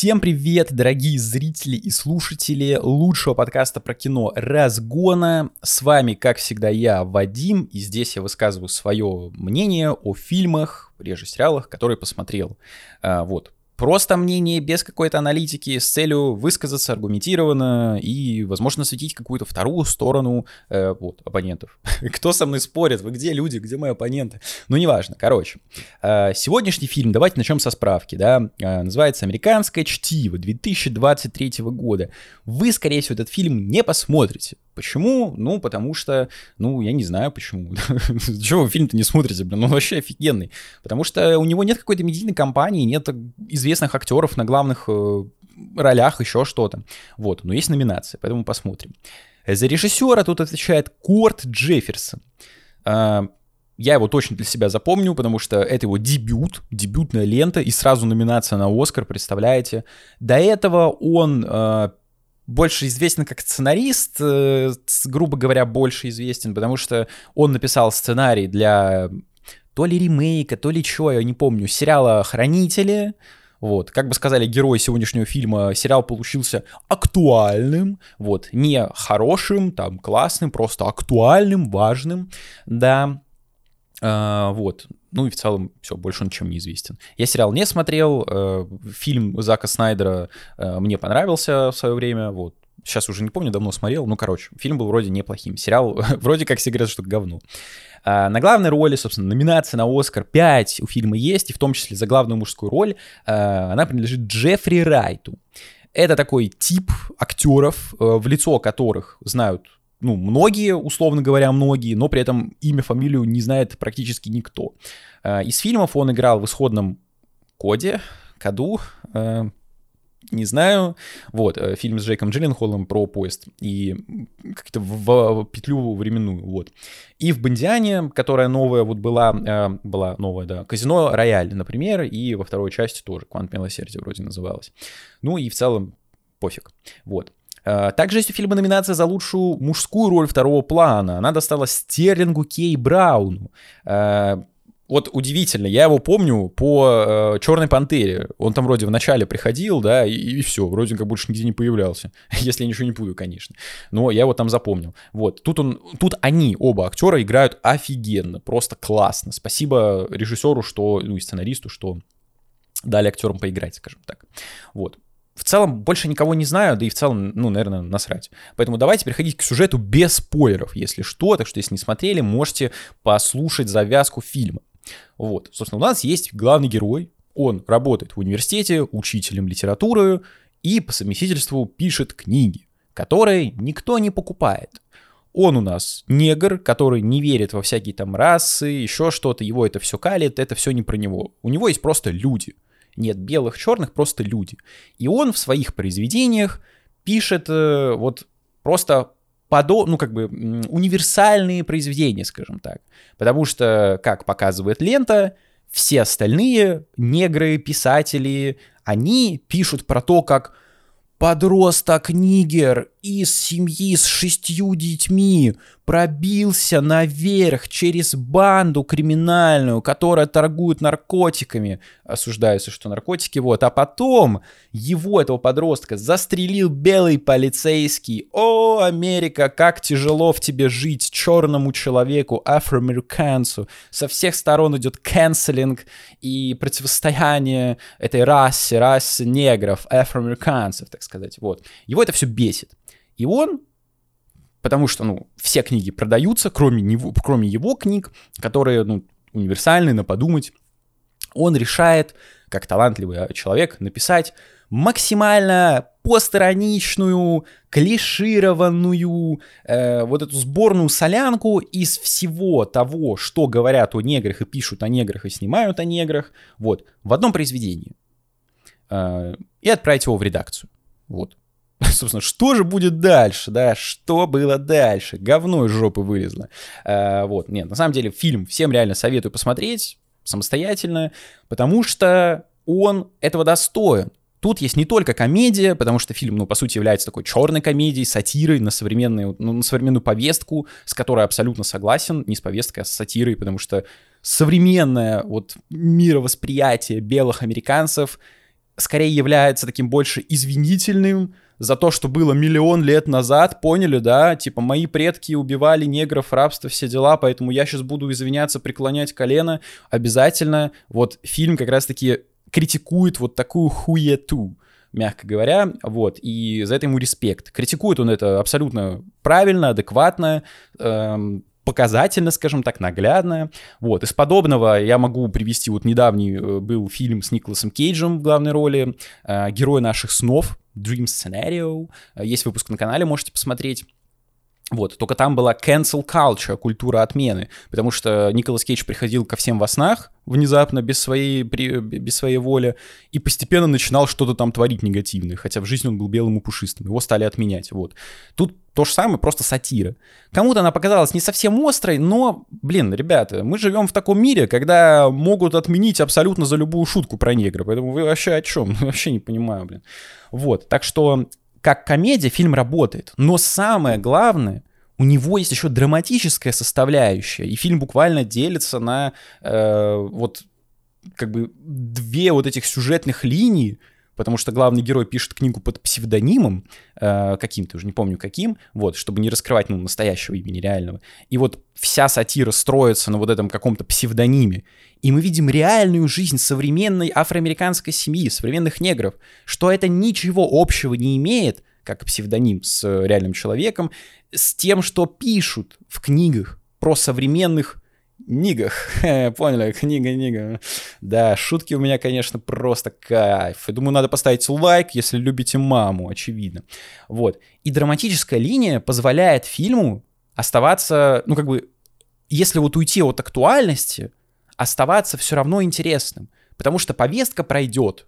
Всем привет, дорогие зрители и слушатели лучшего подкаста про кино «Разгона». С вами, как всегда, я, Вадим, и здесь я высказываю свое мнение о фильмах, реже сериалах, которые посмотрел. А, вот, Просто мнение без какой-то аналитики с целью высказаться аргументированно и, возможно, светить какую-то вторую сторону э, вот, оппонентов. Кто со мной спорит? Вы где люди? Где мои оппоненты? Ну, неважно. Короче, э, сегодняшний фильм, давайте начнем со справки, да, э, называется «Американское чтиво» 2023 года. Вы, скорее всего, этот фильм не посмотрите. Почему? Ну, потому что, ну, я не знаю почему. Чего вы фильм-то не смотрите, блин, он вообще офигенный. Потому что у него нет какой-то медийной кампании, нет известных актеров на главных э, ролях, еще что-то. Вот, но есть номинация, поэтому посмотрим. За режиссера тут отвечает Корт Джефферсон. А, я его точно для себя запомню, потому что это его дебют, дебютная лента, и сразу номинация на Оскар, представляете. До этого он э, больше известен как сценарист, э, грубо говоря, больше известен, потому что он написал сценарий для то ли ремейка, то ли чего, я не помню, сериала «Хранители», вот, как бы сказали герои сегодняшнего фильма, сериал получился актуальным, вот, не хорошим, там, классным, просто актуальным, важным, да, а, вот, ну и в целом все, больше он чем не известен. Я сериал не смотрел, э, фильм Зака Снайдера э, мне понравился в свое время, вот. Сейчас уже не помню, давно смотрел. Ну, короче, фильм был вроде неплохим. Сериал вроде как все говорят, что говно. А, на главной роли, собственно, номинация на Оскар 5 у фильма есть, и в том числе за главную мужскую роль а, она принадлежит Джеффри Райту. Это такой тип актеров, в лицо которых знают ну, многие, условно говоря, многие, но при этом имя, фамилию не знает практически никто. Э, из фильмов он играл в исходном коде, коду, э, не знаю. Вот, э, фильм с Джейком Джилленхолом про поезд и как-то в, в петлю временную, вот. И в Бондиане, которая новая вот была, была новая, да, Казино Рояль, например, и во второй части тоже Квант Милосердия вроде называлась. Ну и в целом пофиг, вот. Э, также есть у фильма номинация за лучшую мужскую роль второго плана. Она досталась Стерлингу Кей Брауну. Э, вот удивительно, я его помню по э, Черной Пантере. Он там вроде в начале приходил, да, и, и все, вроде как больше нигде не появлялся. Если я ничего не путаю, конечно. Но я его там запомнил. Вот, тут он, тут они, оба актера, играют офигенно, просто классно. Спасибо режиссеру, что, ну и сценаристу, что дали актерам поиграть, скажем так. Вот в целом больше никого не знаю, да и в целом, ну, наверное, насрать. Поэтому давайте переходить к сюжету без спойлеров, если что. Так что, если не смотрели, можете послушать завязку фильма. Вот, собственно, у нас есть главный герой. Он работает в университете учителем литературы и по совместительству пишет книги, которые никто не покупает. Он у нас негр, который не верит во всякие там расы, еще что-то, его это все калит, это все не про него. У него есть просто люди — нет белых, черных, просто люди. И он в своих произведениях пишет э, вот просто подо, ну, как бы универсальные произведения, скажем так. Потому что, как показывает лента, все остальные негры, писатели, они пишут про то, как подросток-нигер из семьи с шестью детьми пробился наверх через банду криминальную, которая торгует наркотиками. Осуждается, что наркотики, вот. А потом его, этого подростка, застрелил белый полицейский. О, Америка, как тяжело в тебе жить черному человеку, афроамериканцу. Со всех сторон идет канцелинг и противостояние этой расе, расе негров, афроамериканцев, так сказать. Вот. Его это все бесит. И он, потому что, ну, все книги продаются, кроме, него, кроме его книг, которые, ну, универсальны, на подумать, он решает, как талантливый человек, написать максимально постраничную, клишированную, э, вот эту сборную солянку из всего того, что говорят о неграх и пишут о неграх и снимают о неграх, вот, в одном произведении. Э, и отправить его в редакцию. Вот. собственно, что же будет дальше, да, что было дальше, говно из жопы вылезло. А, вот, нет, на самом деле фильм всем реально советую посмотреть самостоятельно, потому что он этого достоин. Тут есть не только комедия, потому что фильм, ну, по сути, является такой черной комедией, сатирой на современную, ну, на современную повестку, с которой абсолютно согласен, не с повесткой, а с сатирой, потому что современное вот мировосприятие белых американцев скорее является таким больше извинительным, за то, что было миллион лет назад, поняли, да? Типа, мои предки убивали негров, рабство, все дела, поэтому я сейчас буду извиняться, преклонять колено. Обязательно. Вот фильм как раз-таки критикует вот такую хуету мягко говоря, вот, и за это ему респект. Критикует он это абсолютно правильно, адекватно, эм, показательно, скажем так, наглядно. Вот, из подобного я могу привести, вот недавний э, был фильм с Николасом Кейджем в главной роли, э, «Герой наших снов», Dream Scenario, э, есть выпуск на канале, можете посмотреть. Вот, только там была cancel culture, культура отмены, потому что Николас Кейдж приходил ко всем во снах внезапно, без своей, при, без своей воли, и постепенно начинал что-то там творить негативное, хотя в жизни он был белым и пушистым, его стали отменять, вот. Тут то же самое, просто сатира. Кому-то она показалась не совсем острой, но, блин, ребята, мы живем в таком мире, когда могут отменить абсолютно за любую шутку про негра, поэтому вы вообще о чем? Вообще не понимаю, блин. Вот, так что как комедия фильм работает. Но самое главное, у него есть еще драматическая составляющая, и фильм буквально делится на э, вот как бы две вот этих сюжетных линии, потому что главный герой пишет книгу под псевдонимом э, каким-то, уже не помню каким, вот, чтобы не раскрывать, ну, настоящего имени реального. И вот вся сатира строится на вот этом каком-то псевдониме. И мы видим реальную жизнь современной афроамериканской семьи, современных негров, что это ничего общего не имеет, как псевдоним с реальным человеком, с тем, что пишут в книгах про современных Нигах. Поняли, книга Нига. Да, шутки у меня, конечно, просто кайф. Я думаю, надо поставить лайк, если любите маму, очевидно. Вот. И драматическая линия позволяет фильму оставаться, ну, как бы, если вот уйти от актуальности, оставаться все равно интересным. Потому что повестка пройдет,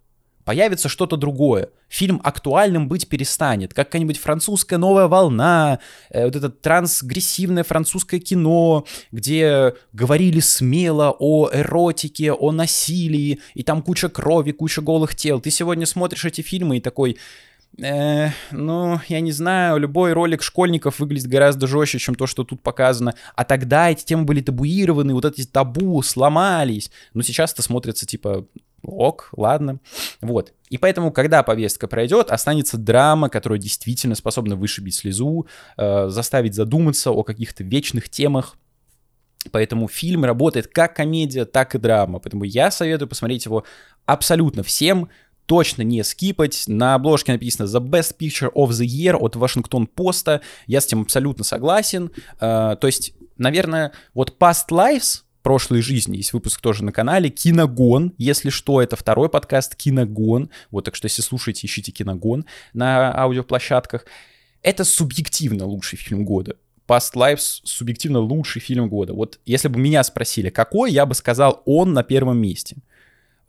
появится что-то другое. Фильм актуальным быть перестанет. Как какая-нибудь французская новая волна, э, вот это трансгрессивное французское кино, где говорили смело о эротике, о насилии, и там куча крови, куча голых тел. Ты сегодня смотришь эти фильмы и такой... Э, ну, я не знаю, любой ролик школьников выглядит гораздо жестче, чем то, что тут показано. А тогда эти темы были табуированы, вот эти табу сломались. Но сейчас это смотрится, типа, ок, ладно. Вот. И поэтому, когда повестка пройдет, останется драма, которая действительно способна вышибить слезу, э, заставить задуматься о каких-то вечных темах. Поэтому фильм работает как комедия, так и драма. Поэтому я советую посмотреть его абсолютно всем, точно не скипать. На обложке написано The Best Picture of the Year от Вашингтон Поста. Я с этим абсолютно согласен. Э, то есть, наверное, вот Past Lives — прошлой жизни. Есть выпуск тоже на канале. Киногон, если что, это второй подкаст Киногон. Вот, так что если слушаете, ищите Киногон на аудиоплощадках. Это субъективно лучший фильм года. Past Lives субъективно лучший фильм года. Вот если бы меня спросили, какой, я бы сказал, он на первом месте.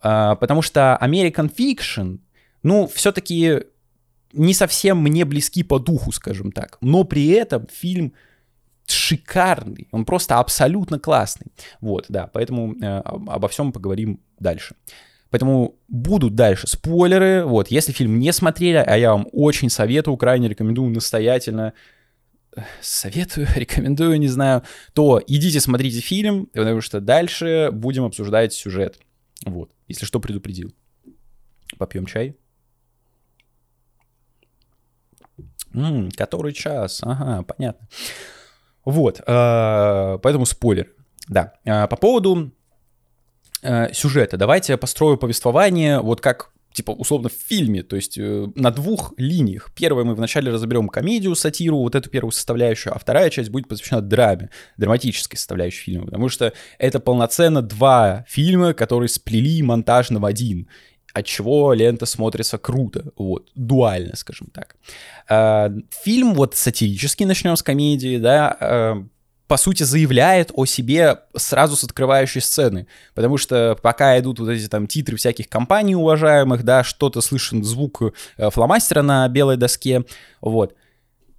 А, потому что American Fiction, ну, все-таки не совсем мне близки по духу, скажем так. Но при этом фильм шикарный, он просто абсолютно классный. Вот, да, поэтому э, обо всем поговорим дальше. Поэтому будут дальше спойлеры. Вот, если фильм не смотрели, а я вам очень советую, крайне рекомендую настоятельно, советую, рекомендую, не знаю, то идите смотрите фильм, потому что дальше будем обсуждать сюжет. Вот, если что, предупредил. Попьем чай. М-м, который час? Ага, понятно. Вот, э, поэтому спойлер. Да, э, по поводу э, сюжета. Давайте построю повествование вот как типа, условно, в фильме, то есть на двух линиях. Первое мы вначале разберем комедию, сатиру, вот эту первую составляющую, а вторая часть будет посвящена драме, драматической составляющей фильма, потому что это полноценно два фильма, которые сплели монтажно в один от чего лента смотрится круто, вот, дуально, скажем так. Э, фильм вот сатирический, начнем с комедии, да, э, по сути, заявляет о себе сразу с открывающей сцены. Потому что пока идут вот эти там титры всяких компаний уважаемых, да, что-то слышен звук э, фломастера на белой доске, вот.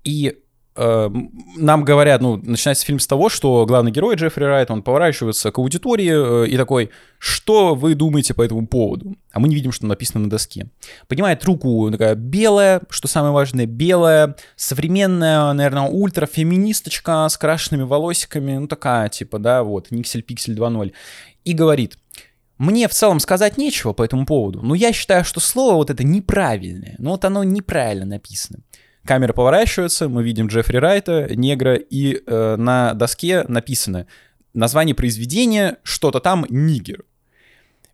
И нам говорят, ну, начинается фильм с того, что главный герой Джеффри Райт, он поворачивается к аудитории э, и такой, что вы думаете по этому поводу? А мы не видим, что написано на доске. Поднимает руку такая белая, что самое важное, белая, современная, наверное, ультрафеминисточка с крашенными волосиками, ну такая, типа, да, вот, Никсель Пиксель 2.0. И говорит, мне в целом сказать нечего по этому поводу, но я считаю, что слово вот это неправильное. Ну вот оно неправильно написано. Камера поворачивается, мы видим Джеффри Райта, негра, и э, на доске написано название произведения, что-то там «Нигер».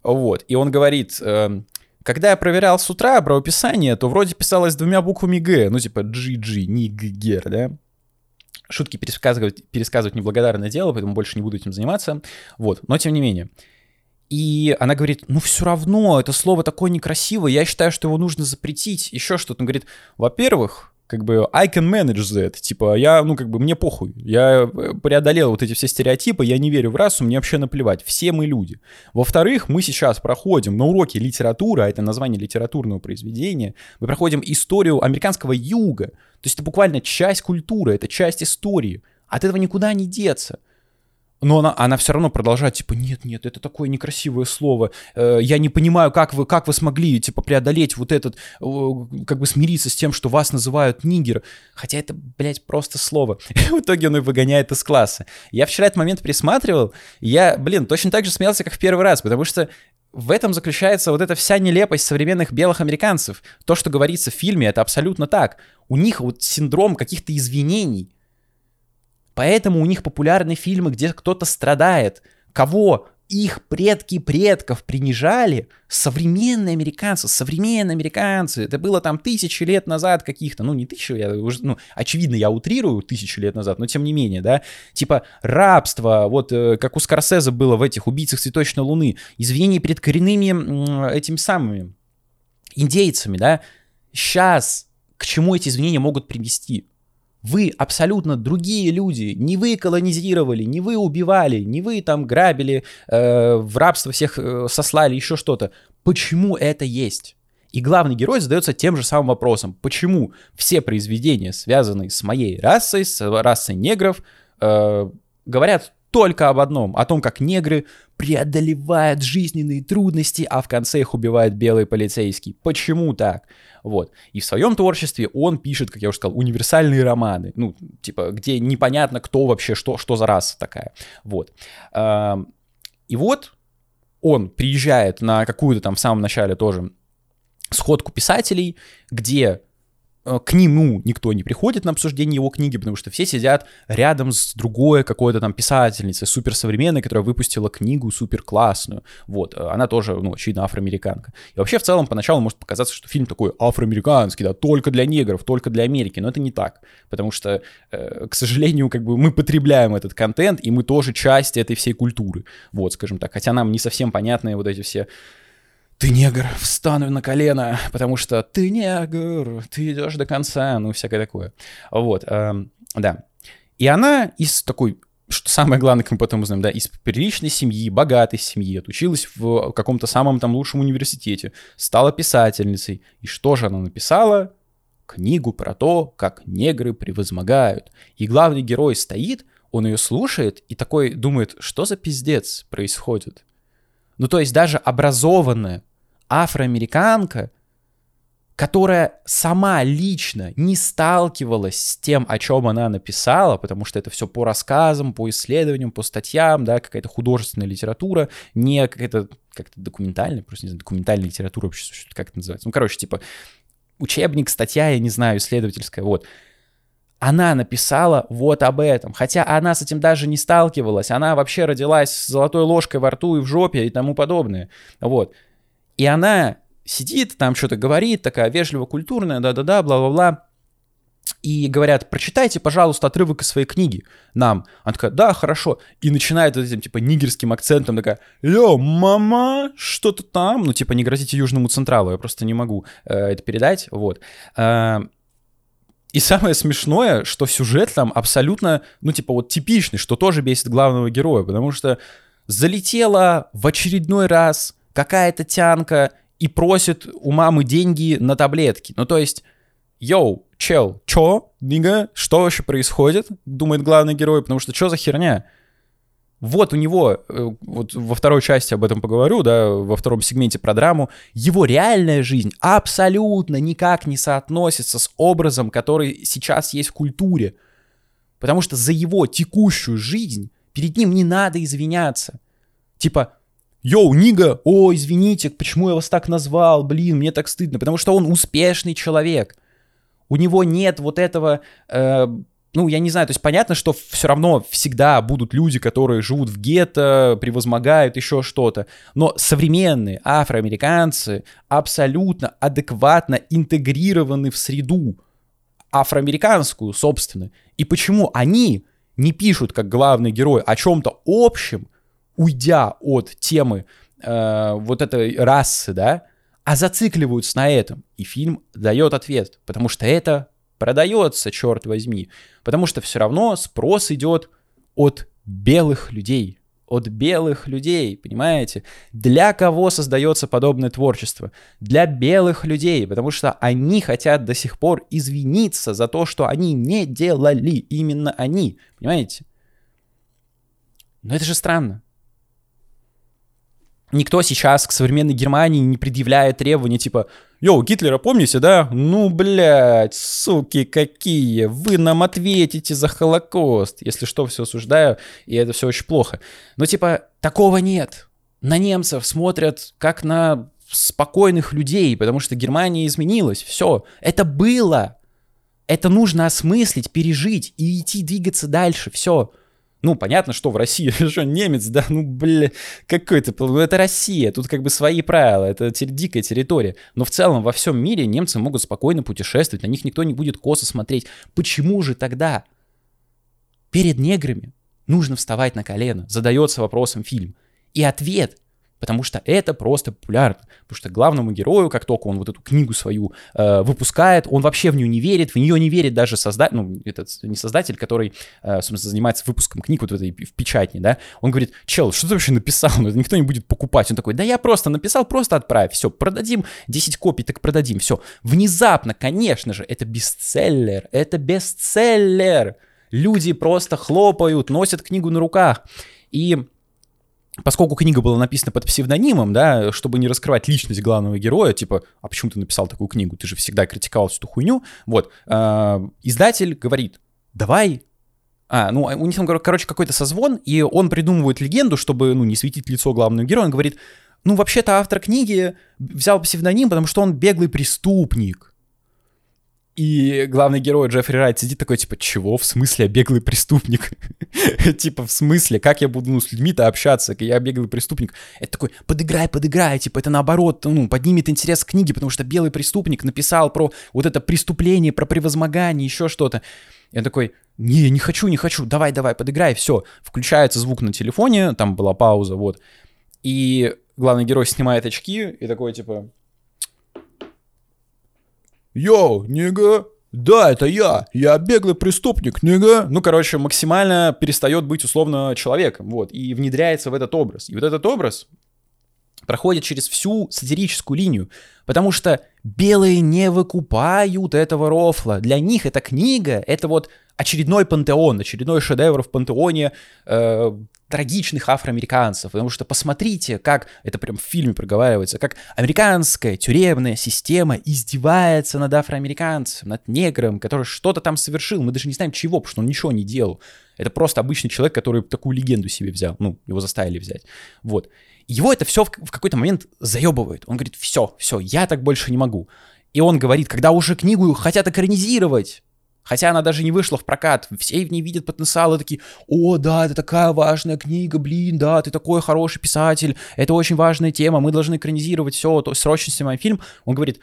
Вот, и он говорит, э, когда я проверял с утра правописание, то вроде писалось двумя буквами «Г», ну типа «GG», не «Гер», да? Шутки пересказывать, пересказывать неблагодарное дело, поэтому больше не буду этим заниматься. Вот, но тем не менее. И она говорит, ну все равно, это слово такое некрасивое, я считаю, что его нужно запретить, еще что-то. Он говорит, во-первых, как бы I can manage that, типа я, ну как бы мне похуй, я э, преодолел вот эти все стереотипы, я не верю в расу, мне вообще наплевать, все мы люди. Во-вторых, мы сейчас проходим на уроке литературы, а это название литературного произведения, мы проходим историю американского юга, то есть это буквально часть культуры, это часть истории, от этого никуда не деться но она, она все равно продолжает, типа, нет, нет, это такое некрасивое слово, э, я не понимаю, как вы, как вы смогли, типа, преодолеть вот этот, э, как бы смириться с тем, что вас называют нигер, хотя это, блядь, просто слово. И в итоге он их выгоняет из класса. Я вчера этот момент присматривал, я, блин, точно так же смеялся, как в первый раз, потому что в этом заключается вот эта вся нелепость современных белых американцев. То, что говорится в фильме, это абсолютно так. У них вот синдром каких-то извинений, Поэтому у них популярны фильмы, где кто-то страдает. Кого их предки предков принижали современные американцы, современные американцы. Это было там тысячи лет назад каких-то, ну не тысячи, я уже, ну очевидно я утрирую тысячи лет назад, но тем не менее, да, типа рабство, вот э, как у Скорсезе было в этих «Убийцах цветочной луны», извинения перед коренными этими самыми индейцами, да, сейчас к чему эти извинения могут привести? Вы абсолютно другие люди. Не вы колонизировали, не вы убивали, не вы там грабили, э, в рабство всех э, сослали, еще что-то. Почему это есть? И главный герой задается тем же самым вопросом. Почему все произведения, связанные с моей расой, с расой негров, э, говорят только об одном, о том, как негры преодолевают жизненные трудности, а в конце их убивает белый полицейский. Почему так? Вот. И в своем творчестве он пишет, как я уже сказал, универсальные романы, ну, типа, где непонятно, кто вообще, что, что за раса такая. Вот. И вот он приезжает на какую-то там в самом начале тоже сходку писателей, где к нему никто не приходит на обсуждение его книги, потому что все сидят рядом с другой какой-то там писательницей, суперсовременной, которая выпустила книгу супер классную. Вот, э, она тоже, ну, очевидно, афроамериканка. И вообще в целом поначалу может показаться, что фильм такой афроамериканский, да, только для негров, только для Америки, но это не так, потому что, э, к сожалению, как бы мы потребляем этот контент, и мы тоже часть этой всей культуры, вот, скажем так, хотя нам не совсем понятны вот эти все ты негр, встану на колено, потому что ты негр, ты идешь до конца, ну, всякое такое. Вот, э, да. И она из такой, что самое главное, как мы потом узнаем, да, из приличной семьи, богатой семьи, отучилась в каком-то самом там лучшем университете, стала писательницей. И что же она написала? Книгу про то, как негры превозмогают. И главный герой стоит, он ее слушает и такой думает, что за пиздец происходит? Ну, то есть даже образованная, афроамериканка, которая сама лично не сталкивалась с тем, о чем она написала, потому что это все по рассказам, по исследованиям, по статьям, да, какая-то художественная литература, не какая-то как-то документальная, просто не знаю, документальная литература вообще существует, как это называется. Ну, короче, типа учебник, статья, я не знаю, исследовательская, вот. Она написала вот об этом, хотя она с этим даже не сталкивалась, она вообще родилась с золотой ложкой во рту и в жопе и тому подобное, вот. И она сидит, там что-то говорит, такая вежливо-культурная, да-да-да, бла-бла-бла. И говорят, прочитайте, пожалуйста, отрывок из своей книги нам. Она такая, да, хорошо. И начинает вот этим, типа, нигерским акцентом такая, Йо, мама, что-то там? Ну, типа, не грозите Южному Централу, я просто не могу э, это передать, вот. Э, и самое смешное, что сюжет там абсолютно, ну, типа, вот типичный, что тоже бесит главного героя, потому что залетела в очередной раз какая-то тянка и просит у мамы деньги на таблетки. Ну, то есть, йоу, чел, чё, нига, что вообще происходит, думает главный герой, потому что что за херня? Вот у него, э, вот во второй части об этом поговорю, да, во втором сегменте про драму, его реальная жизнь абсолютно никак не соотносится с образом, который сейчас есть в культуре. Потому что за его текущую жизнь перед ним не надо извиняться. Типа, Йоу, Нига, о, извините, почему я вас так назвал, блин, мне так стыдно, потому что он успешный человек. У него нет вот этого, э, ну, я не знаю, то есть понятно, что все равно всегда будут люди, которые живут в гетто, превозмогают еще что-то, но современные афроамериканцы абсолютно адекватно интегрированы в среду афроамериканскую, собственно. И почему они не пишут, как главный герой, о чем-то общем, уйдя от темы э, вот этой расы, да, а зацикливаются на этом. И фильм дает ответ, потому что это продается, черт возьми. Потому что все равно спрос идет от белых людей. От белых людей, понимаете? Для кого создается подобное творчество? Для белых людей, потому что они хотят до сих пор извиниться за то, что они не делали. Именно они, понимаете? Но это же странно никто сейчас к современной Германии не предъявляет требования типа «Йоу, Гитлера помните, да? Ну, блядь, суки какие, вы нам ответите за Холокост». Если что, все осуждаю, и это все очень плохо. Но типа такого нет. На немцев смотрят как на спокойных людей, потому что Германия изменилась. Все, это было. Это нужно осмыслить, пережить и идти двигаться дальше. Все. Ну, понятно, что в России, что немец, да, ну, бля, какой-то, это Россия, тут как бы свои правила, это дикая территория. Но в целом во всем мире немцы могут спокойно путешествовать, на них никто не будет косо смотреть. Почему же тогда перед неграми нужно вставать на колено? Задается вопросом фильм. И ответ – Потому что это просто популярно. Потому что главному герою, как только он вот эту книгу свою э, выпускает, он вообще в нее не верит, в нее не верит даже создатель, ну, этот не создатель, который, э, собственно, занимается выпуском книг вот в этой в печатне, да, он говорит, чел, что ты вообще написал? Ну, это никто не будет покупать. Он такой, да я просто написал, просто отправь, все, продадим 10 копий, так продадим, все. Внезапно, конечно же, это бестселлер, это бестселлер. Люди просто хлопают, носят книгу на руках. И поскольку книга была написана под псевдонимом, да, чтобы не раскрывать личность главного героя, типа, а почему ты написал такую книгу, ты же всегда критиковал всю эту хуйню, вот, э, издатель говорит, давай, а, ну, у них там, короче, какой-то созвон, и он придумывает легенду, чтобы, ну, не светить лицо главного героя, он говорит, ну, вообще-то автор книги взял псевдоним, потому что он беглый преступник, и главный герой Джеффри Райт сидит такой, типа, чего? В смысле, я беглый преступник? типа, в смысле? Как я буду, ну, с людьми-то общаться? Я беглый преступник. Это такой, подыграй, подыграй. Типа, это наоборот, ну, поднимет интерес к книге, потому что белый преступник написал про вот это преступление, про превозмогание, еще что-то. Я такой, не, не хочу, не хочу, давай, давай, подыграй, все. Включается звук на телефоне, там была пауза, вот. И главный герой снимает очки и такой, типа, Йоу, нига, да, это я, я беглый преступник, нига. Ну, короче, максимально перестает быть условно человеком, вот, и внедряется в этот образ. И вот этот образ проходит через всю сатирическую линию, потому что белые не выкупают этого рофла. Для них эта книга — это вот очередной пантеон, очередной шедевр в пантеоне э, трагичных афроамериканцев, потому что посмотрите, как, это прям в фильме проговаривается, как американская тюремная система издевается над афроамериканцем, над негром, который что-то там совершил, мы даже не знаем чего, потому что он ничего не делал. Это просто обычный человек, который такую легенду себе взял, ну, его заставили взять. Вот. Его это все в, какой-то момент заебывает. Он говорит, все, все, я так больше не могу. И он говорит, когда уже книгу хотят экранизировать, Хотя она даже не вышла в прокат, все в ней видят потенциал и такие, о, да, это такая важная книга, блин, да, ты такой хороший писатель, это очень важная тема, мы должны экранизировать все, то срочно снимаем фильм. Он говорит,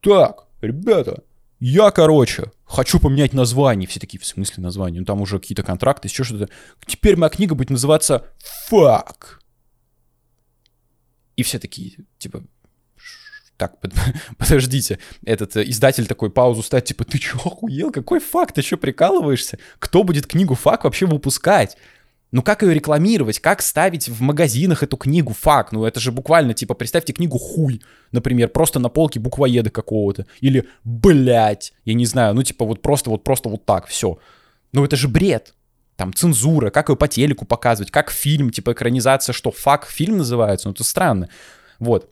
так, ребята, я, короче, хочу поменять название. Все такие, в смысле название? Ну, там уже какие-то контракты, еще что-то. Теперь моя книга будет называться «Фак». И все такие, типа, так, подождите, этот э, издатель такой паузу ставит, типа, ты чё, охуел, какой факт, ты чё, прикалываешься? Кто будет книгу фак вообще выпускать? Ну как ее рекламировать? Как ставить в магазинах эту книгу фак? Ну это же буквально, типа, представьте книгу хуй, например, просто на полке буквоеда какого-то. Или, блять, я не знаю, ну типа вот просто вот просто вот так, все. Ну это же бред. Там цензура, как ее по телеку показывать, как фильм, типа экранизация, что фак фильм называется, ну это странно. Вот.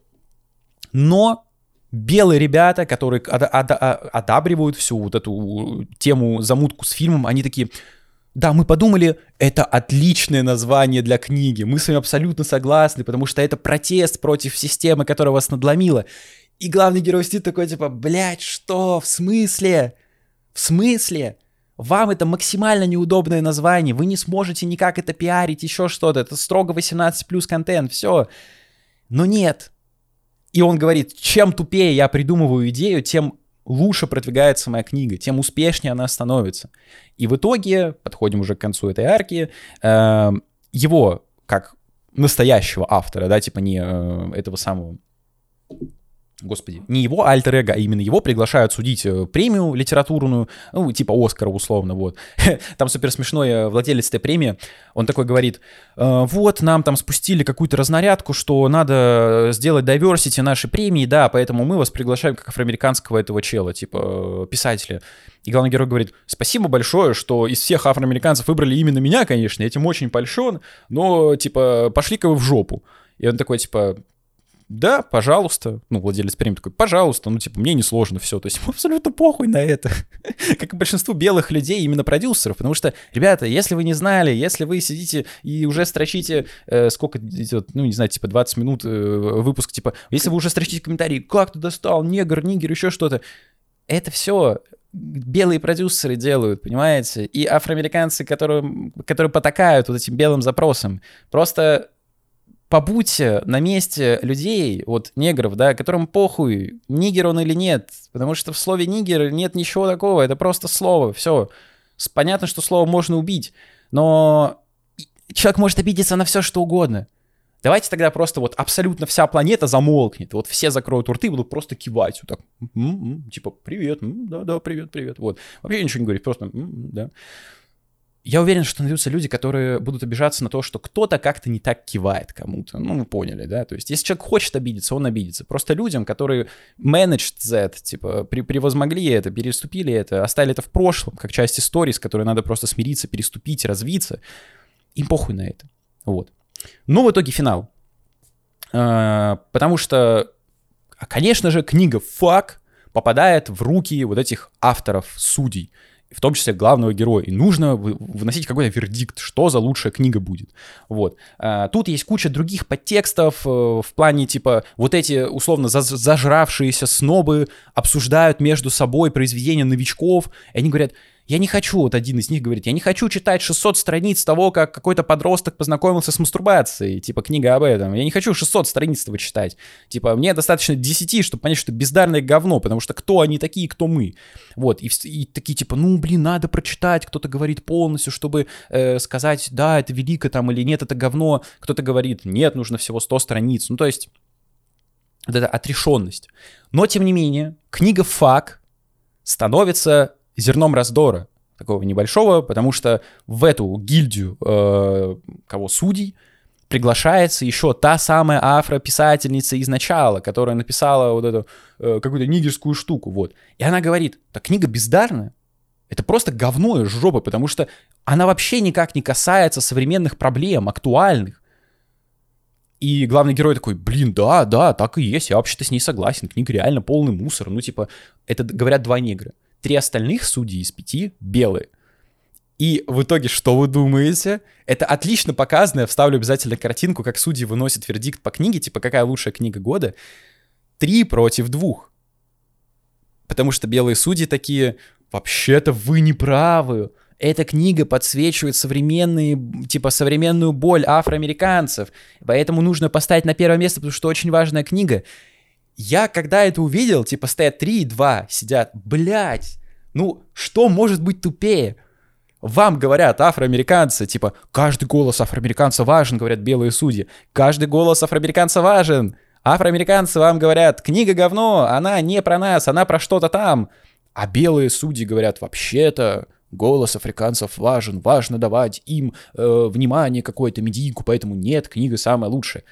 Но белые ребята, которые одабривают всю вот эту тему замутку с фильмом, они такие, да, мы подумали, это отличное название для книги, мы с вами абсолютно согласны, потому что это протест против системы, которая вас надломила. И главный герой сидит такой, типа, блядь, что, в смысле? В смысле? Вам это максимально неудобное название, вы не сможете никак это пиарить, еще что-то, это строго 18 плюс контент, все. Но нет. И он говорит, чем тупее я придумываю идею, тем лучше продвигается моя книга, тем успешнее она становится. И в итоге, подходим уже к концу этой арки, э, его, как настоящего автора, да, типа не э, этого самого господи, не его альтер эго, а именно его приглашают судить э, премию литературную, ну, типа Оскара условно, вот. Там супер смешной э, владелец этой премии, он такой говорит, «Э, вот, нам там спустили какую-то разнарядку, что надо сделать diversity нашей премии, да, поэтому мы вас приглашаем как афроамериканского этого чела, типа писателя. И главный герой говорит, спасибо большое, что из всех афроамериканцев выбрали именно меня, конечно, этим очень польщен, но, типа, пошли-ка вы в жопу. И он такой, типа, да, пожалуйста. Ну, владелец премии такой, пожалуйста, ну, типа, мне не сложно все. То есть абсолютно похуй на это. как и большинству белых людей, именно продюсеров. Потому что, ребята, если вы не знали, если вы сидите и уже строчите, э, сколько идет, ну, не знаю, типа 20 минут э, выпуск, типа, если вы уже строчите комментарии, как ты достал, негр, нигер, еще что-то, это все белые продюсеры делают, понимаете? И афроамериканцы, которые, которые потакают вот этим белым запросам. Просто побудьте на месте людей, вот негров, да, которым похуй, нигер он или нет, потому что в слове нигер нет ничего такого, это просто слово, все. Понятно, что слово можно убить, но человек может обидеться на все, что угодно. Давайте тогда просто вот абсолютно вся планета замолкнет, вот все закроют рты и будут просто кивать, вот так, м-м-м, типа, привет, да-да, привет, привет, вот. Вообще ничего не говорить, просто, м-м, да я уверен, что найдутся люди, которые будут обижаться на то, что кто-то как-то не так кивает кому-то. Ну, вы поняли, да? То есть, если человек хочет обидеться, он обидится. Просто людям, которые managed that, типа, превозмогли это, переступили это, оставили это в прошлом, как часть истории, с которой надо просто смириться, переступить, развиться, им похуй на это. Вот. Но в итоге финал. А, потому что, конечно же, книга «Фак» попадает в руки вот этих авторов, судей в том числе главного героя. И нужно выносить какой-то вердикт, что за лучшая книга будет. Вот. А, тут есть куча других подтекстов э, в плане, типа, вот эти, условно, зажравшиеся снобы обсуждают между собой произведения новичков, и они говорят, я не хочу, вот один из них говорит, я не хочу читать 600 страниц того, как какой-то подросток познакомился с мастурбацией, типа книга об этом. Я не хочу 600 страниц этого читать. Типа мне достаточно 10, чтобы понять, что бездарное говно, потому что кто они такие, кто мы. Вот, и, и такие типа, ну блин, надо прочитать, кто-то говорит полностью, чтобы э, сказать, да, это велико там или нет, это говно. Кто-то говорит, нет, нужно всего 100 страниц. Ну то есть вот эта отрешенность. Но, тем не менее, книга «Фак» становится зерном раздора такого небольшого, потому что в эту гильдию э, кого судей приглашается еще та самая афрописательница из начала, которая написала вот эту э, какую-то нигерскую штуку, вот. И она говорит, та книга бездарная, это просто говно и жопа, потому что она вообще никак не касается современных проблем, актуальных. И главный герой такой, блин, да, да, так и есть, я вообще-то с ней согласен, книга реально полный мусор. Ну, типа, это говорят два негра. Три остальных судьи из пяти белые. И в итоге, что вы думаете? Это отлично показано, я вставлю обязательно картинку, как судьи выносят вердикт по книге, типа, какая лучшая книга года. Три против двух. Потому что белые судьи такие, вообще-то вы не правы. Эта книга подсвечивает современные, типа, современную боль афроамериканцев. Поэтому нужно поставить на первое место, потому что очень важная книга. Я когда это увидел, типа стоят 3 и 2, сидят, блядь, ну что может быть тупее? Вам говорят афроамериканцы, типа, каждый голос афроамериканца важен, говорят белые судьи. Каждый голос афроамериканца важен. Афроамериканцы вам говорят, книга говно, она не про нас, она про что-то там. А белые судьи говорят, вообще-то, голос африканцев важен, важно давать им э, внимание какое-то, медийку, поэтому нет, книга самая лучшая.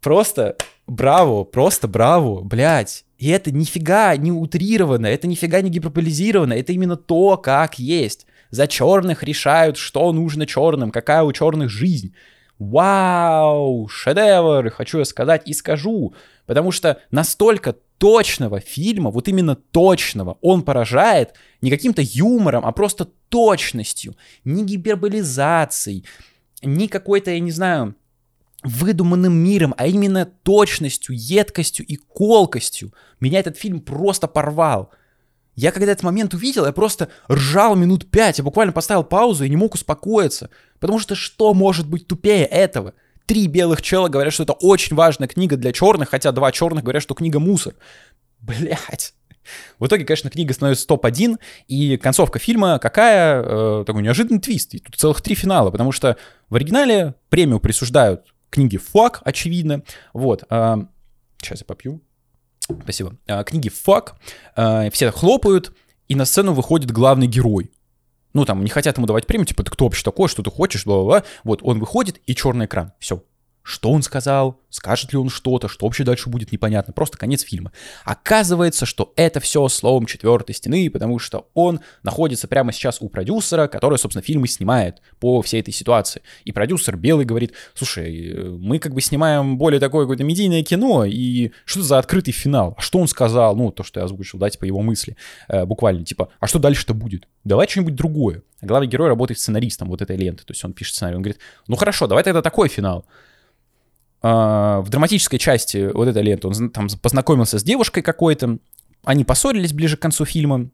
Просто браво, просто браво, блядь. И это нифига не утрировано, это нифига не гиперболизировано, это именно то, как есть. За черных решают, что нужно черным, какая у черных жизнь. Вау, шедевр, хочу я сказать и скажу. Потому что настолько точного фильма, вот именно точного, он поражает не каким-то юмором, а просто точностью, не гиперболизацией, не какой-то, я не знаю, выдуманным миром, а именно точностью, едкостью и колкостью. Меня этот фильм просто порвал. Я когда этот момент увидел, я просто ржал минут пять, я буквально поставил паузу и не мог успокоиться. Потому что что может быть тупее этого? Три белых чела говорят, что это очень важная книга для черных, хотя два черных говорят, что книга мусор. Блять. В итоге, конечно, книга становится топ-1, и концовка фильма какая? Э, такой неожиданный твист. И тут целых три финала, потому что в оригинале премию присуждают книге «Фак», очевидно. Вот. Сейчас я попью. Спасибо. А, книги «Фак», а, все хлопают, и на сцену выходит главный герой. Ну, там, не хотят ему давать премию, типа, ты кто вообще такой, что ты хочешь, бла-бла-бла. Вот, он выходит, и черный экран. Все. Что он сказал, скажет ли он что-то, что вообще дальше будет непонятно. Просто конец фильма. Оказывается, что это все словом четвертой стены, потому что он находится прямо сейчас у продюсера, который, собственно, фильмы снимает по всей этой ситуации. И продюсер белый говорит, слушай, мы как бы снимаем более такое какое-то медийное кино, и что за открытый финал? А что он сказал? Ну, то, что я озвучил, да, типа его мысли. Э, буквально, типа, а что дальше-то будет? Давай что-нибудь другое. А главный герой работает сценаристом вот этой ленты, то есть он пишет сценарий, он говорит, ну хорошо, давай тогда такой финал. А, в драматической части вот этой ленты он там познакомился с девушкой какой-то, они поссорились ближе к концу фильма,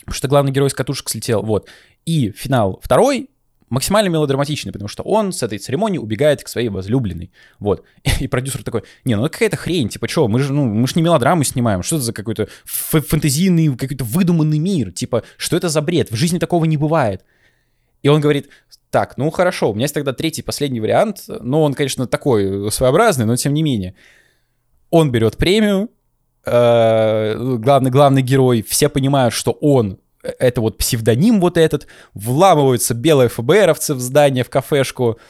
потому что главный герой с катушек слетел, вот. И финал второй максимально мелодраматичный, потому что он с этой церемонии убегает к своей возлюбленной, вот. И продюсер такой, не, ну какая-то хрень, типа, что, мы же, ну, мы же не мелодраму снимаем, что это за какой-то фэнтезийный, какой-то выдуманный мир, типа, что это за бред, в жизни такого не бывает. И он говорит, так, ну хорошо, у меня есть тогда третий, последний вариант, но он, конечно, такой своеобразный, но тем не менее. Он берет премию, э, главный, главный герой, все понимают, что он э, это вот псевдоним вот этот, вламываются белые ФБРовцы в здание, в кафешку,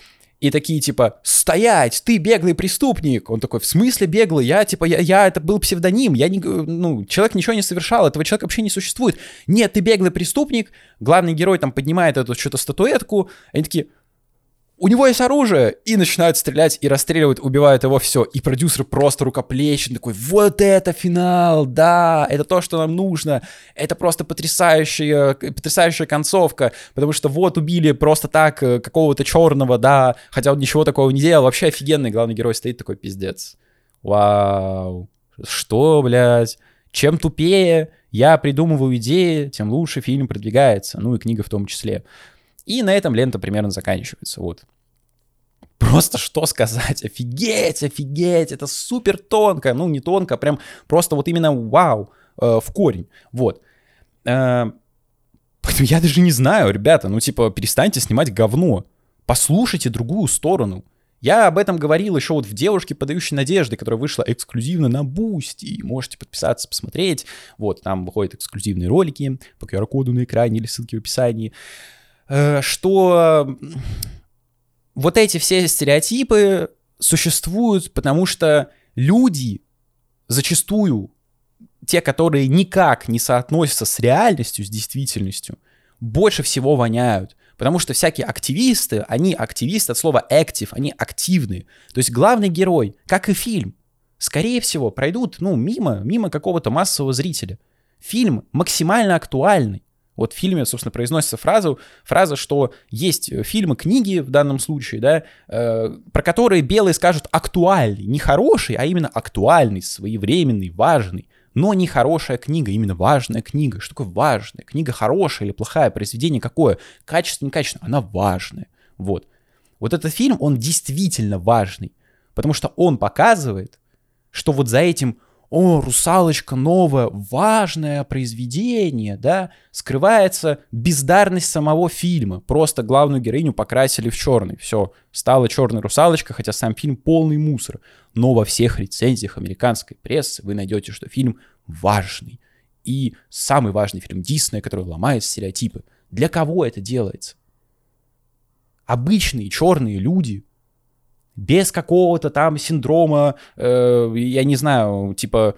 и такие типа «Стоять! Ты беглый преступник!» Он такой «В смысле беглый? Я типа, я, я это был псевдоним, я не, ну, человек ничего не совершал, этого человека вообще не существует. Нет, ты беглый преступник!» Главный герой там поднимает эту что-то статуэтку, они такие у него есть оружие, и начинают стрелять и расстреливают, убивают его все. И продюсер просто рукоплещет, такой, вот это финал, да, это то, что нам нужно. Это просто потрясающая, потрясающая концовка, потому что вот убили просто так э, какого-то черного, да, хотя он ничего такого не делал. Вообще офигенный главный герой стоит такой, пиздец. Вау. Что, блядь? Чем тупее я придумываю идеи, тем лучше фильм продвигается. Ну и книга в том числе. И на этом лента примерно заканчивается. Вот. Просто что сказать? Офигеть, офигеть, это супер тонко. Ну, не тонко, а прям просто вот именно вау, э, в корень. Вот. Э, поэтому я даже не знаю, ребята, ну, типа, перестаньте снимать говно. Послушайте другую сторону. Я об этом говорил еще вот в «Девушке, подающей надежды», которая вышла эксклюзивно на Бусти. Можете подписаться, посмотреть. Вот, там выходят эксклюзивные ролики по QR-коду на экране или ссылки в описании. Что вот эти все стереотипы существуют, потому что люди зачастую, те, которые никак не соотносятся с реальностью, с действительностью, больше всего воняют. Потому что всякие активисты, они активисты от слова active, они активные. То есть главный герой, как и фильм, скорее всего, пройдут, ну, мимо, мимо какого-то массового зрителя. Фильм максимально актуальный. Вот в фильме, собственно, произносится фраза, фраза, что есть э, фильмы, книги в данном случае, да, э, про которые белые скажут актуальный, не хороший, а именно актуальный, своевременный, важный. Но не хорошая книга, именно важная книга. Что такое важная? Книга хорошая или плохая? Произведение какое? Качество, не качество? Она важная. Вот. Вот этот фильм, он действительно важный. Потому что он показывает, что вот за этим о, русалочка новое, важное произведение, да, скрывается бездарность самого фильма. Просто главную героиню покрасили в черный. Все, стала черная русалочка, хотя сам фильм полный мусор. Но во всех рецензиях американской прессы вы найдете, что фильм важный. И самый важный фильм Диснея, который ломает стереотипы. Для кого это делается? Обычные черные люди без какого-то там синдрома, э, я не знаю, типа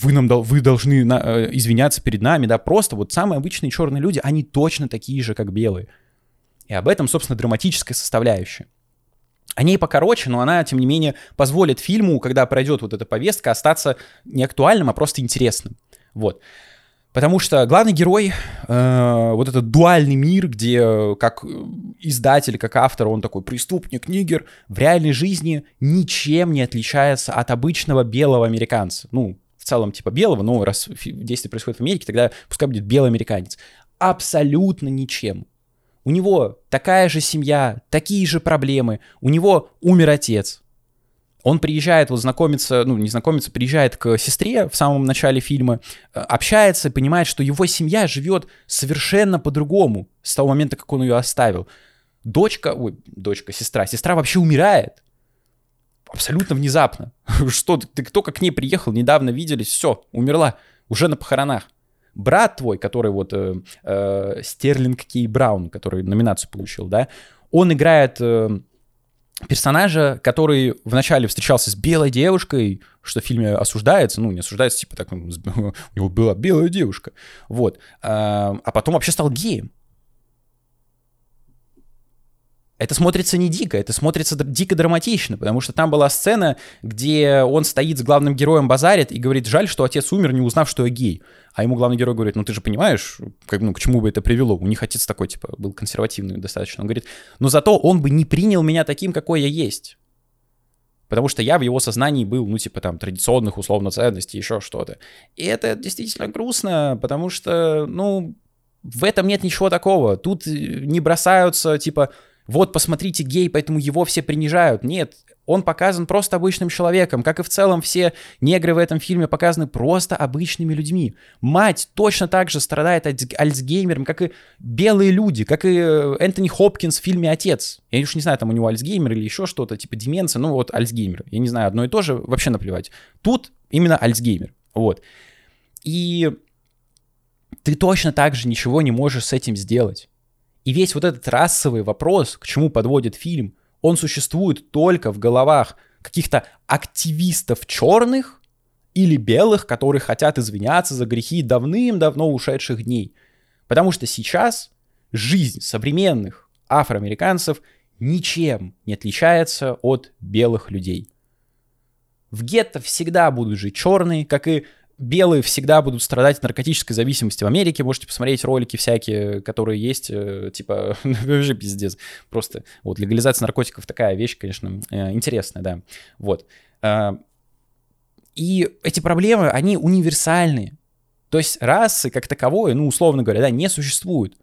вы нам вы должны на, э, извиняться перед нами, да, просто вот самые обычные черные люди, они точно такие же, как белые. И об этом, собственно, драматическая составляющая. о ней покороче, но она, тем не менее, позволит фильму, когда пройдет вот эта повестка, остаться не актуальным, а просто интересным. Вот. Потому что главный герой, э, вот этот дуальный мир, где как издатель, как автор, он такой преступник, нигер, в реальной жизни ничем не отличается от обычного белого американца. Ну, в целом, типа белого, но раз действие происходит в Америке, тогда пускай будет белый американец. Абсолютно ничем. У него такая же семья, такие же проблемы. У него умер отец. Он приезжает, вот знакомится, ну, не знакомится, приезжает к сестре в самом начале фильма, э, общается, понимает, что его семья живет совершенно по-другому с того момента, как он ее оставил. Дочка, ой, дочка, сестра, сестра вообще умирает. Абсолютно внезапно. Что, ты только к ней приехал, недавно виделись, все, умерла, уже на похоронах. Брат твой, который вот э, э, Стерлинг Кей Браун, который номинацию получил, да, он играет э, персонажа, который вначале встречался с белой девушкой, что в фильме осуждается, ну, не осуждается, типа так, у него была белая девушка, вот, а, а потом вообще стал геем это смотрится не дико, это смотрится дико драматично, потому что там была сцена, где он стоит с главным героем, базарит и говорит, жаль, что отец умер, не узнав, что я гей. А ему главный герой говорит, ну ты же понимаешь, как, ну, к чему бы это привело? У них отец такой, типа, был консервативный достаточно. Он говорит, но зато он бы не принял меня таким, какой я есть. Потому что я в его сознании был, ну, типа, там, традиционных, условно, ценностей, еще что-то. И это действительно грустно, потому что, ну, в этом нет ничего такого. Тут не бросаются, типа, вот, посмотрите, гей, поэтому его все принижают. Нет, он показан просто обычным человеком, как и в целом все негры в этом фильме показаны просто обычными людьми. Мать точно так же страдает Альцгеймером, как и белые люди, как и э, Энтони Хопкинс в фильме «Отец». Я уж не знаю, там у него Альцгеймер или еще что-то, типа деменция, ну вот Альцгеймер. Я не знаю, одно и то же, вообще наплевать. Тут именно Альцгеймер, вот. И ты точно так же ничего не можешь с этим сделать. И весь вот этот расовый вопрос, к чему подводит фильм, он существует только в головах каких-то активистов черных или белых, которые хотят извиняться за грехи давным-давно ушедших дней. Потому что сейчас жизнь современных афроамериканцев ничем не отличается от белых людей. В гетто всегда будут жить черные, как и белые всегда будут страдать от наркотической зависимости в Америке. Можете посмотреть ролики всякие, которые есть, э, типа, вообще пиздец. Просто вот легализация наркотиков такая вещь, конечно, э, интересная, да. Вот. А, и эти проблемы, они универсальные. То есть расы как таковой, ну, условно говоря, да, не существует.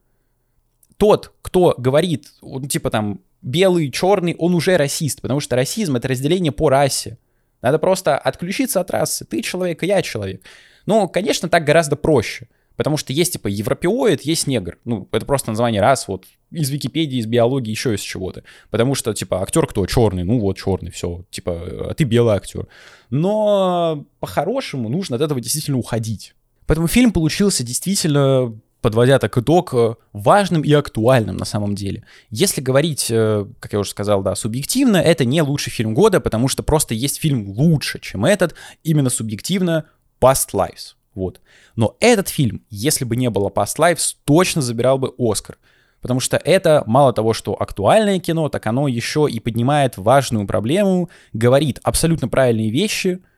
Тот, кто говорит, он, типа там, белый, черный, он уже расист, потому что расизм — это разделение по расе. Надо просто отключиться от расы. Ты человек, а я человек. Ну, конечно, так гораздо проще. Потому что есть, типа, европеоид, есть негр. Ну, это просто название рас, вот, из Википедии, из биологии, еще из чего-то. Потому что, типа, актер кто? Черный. Ну, вот, черный, все. Типа, а ты белый актер. Но по-хорошему нужно от этого действительно уходить. Поэтому фильм получился действительно подводя так итог, э, важным и актуальным на самом деле. Если говорить, э, как я уже сказал, да, субъективно, это не лучший фильм года, потому что просто есть фильм лучше, чем этот, именно субъективно Past Lives. Вот. Но этот фильм, если бы не было Past Lives, точно забирал бы Оскар. Потому что это мало того, что актуальное кино, так оно еще и поднимает важную проблему, говорит абсолютно правильные вещи —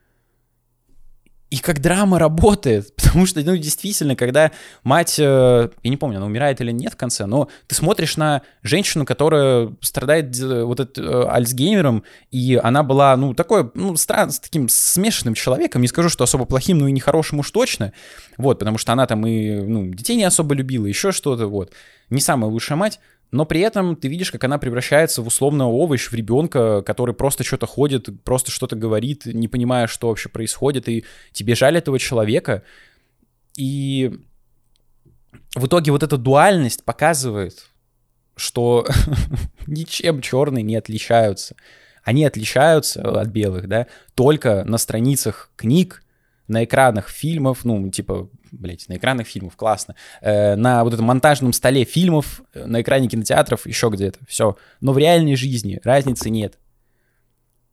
и как драма работает, потому что, ну, действительно, когда мать, э, я не помню, она умирает или нет в конце, но ты смотришь на женщину, которая страдает вот этим э, Альцгеймером, и она была, ну, такой, ну, стран, с таким смешанным человеком, не скажу, что особо плохим, но и нехорошим уж точно, вот, потому что она там и, ну, детей не особо любила, еще что-то, вот, не самая лучшая мать, но при этом ты видишь, как она превращается в условного овощ, в ребенка, который просто что-то ходит, просто что-то говорит, не понимая, что вообще происходит, и тебе жаль этого человека. И в итоге вот эта дуальность показывает, что ничем черные не отличаются. Они отличаются от белых, да, только на страницах книг, на экранах фильмов, ну, типа, блядь, на экранах фильмов, классно, э, на вот этом монтажном столе фильмов, э, на экране кинотеатров, еще где-то, все. Но в реальной жизни разницы нет.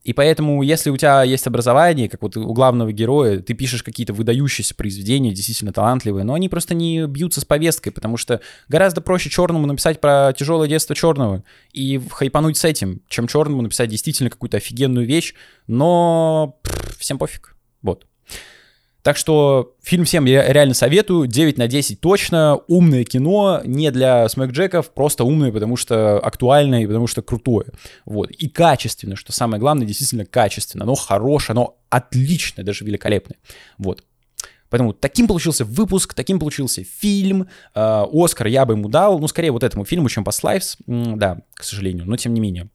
И поэтому, если у тебя есть образование, как вот у главного героя, ты пишешь какие-то выдающиеся произведения, действительно талантливые, но они просто не бьются с повесткой, потому что гораздо проще черному написать про тяжелое детство черного и хайпануть с этим, чем черному написать действительно какую-то офигенную вещь, но пфф, всем пофиг. Вот. Так что фильм всем я реально советую, 9 на 10 точно, умное кино, не для смэкджеков, просто умное, потому что актуальное и потому что крутое. Вот. И качественно, что самое главное, действительно качественно. Оно хорошее, оно отличное, даже великолепное. Вот. Поэтому таким получился выпуск, таким получился фильм. Э, Оскар я бы ему дал, ну, скорее вот этому фильму, чем Past Lives. Да, к сожалению, но тем не менее.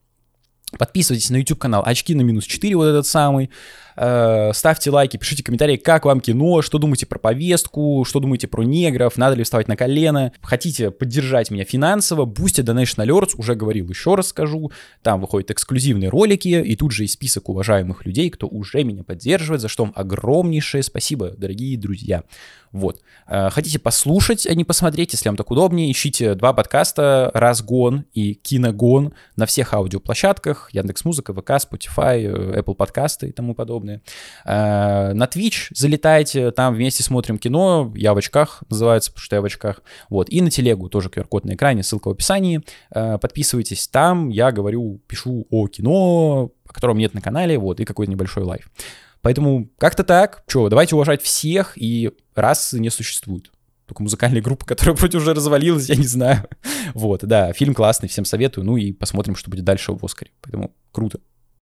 Подписывайтесь на YouTube канал Очки на минус 4, вот этот самый. Э, ставьте лайки, пишите комментарии, как вам кино, что думаете про повестку, что думаете про негров, надо ли вставать на колено. Хотите поддержать меня финансово, Boosted Donation Alerts, уже говорил, еще раз скажу. Там выходят эксклюзивные ролики, и тут же есть список уважаемых людей, кто уже меня поддерживает, за что вам огромнейшее спасибо, дорогие друзья. Вот. Э, хотите послушать, а не посмотреть, если вам так удобнее, ищите два подкаста «Разгон» и «Киногон» на всех аудиоплощадках, Яндекс.Музыка, ВК, Spotify, э, Apple подкасты и тому подобное. Э, на Twitch залетайте, там вместе смотрим кино, я в очках, называется, потому что я в очках. Вот, и на телегу тоже QR-код на экране, ссылка в описании. Подписывайтесь, там я говорю, пишу о кино, о котором нет на канале, вот, и какой-то небольшой лайв. Поэтому как-то так. Что, давайте уважать всех, и раз не существует. Только музыкальная группа, которая вроде уже развалилась, я не знаю. Вот, да, фильм классный, всем советую. Ну и посмотрим, что будет дальше в Оскаре. Поэтому круто.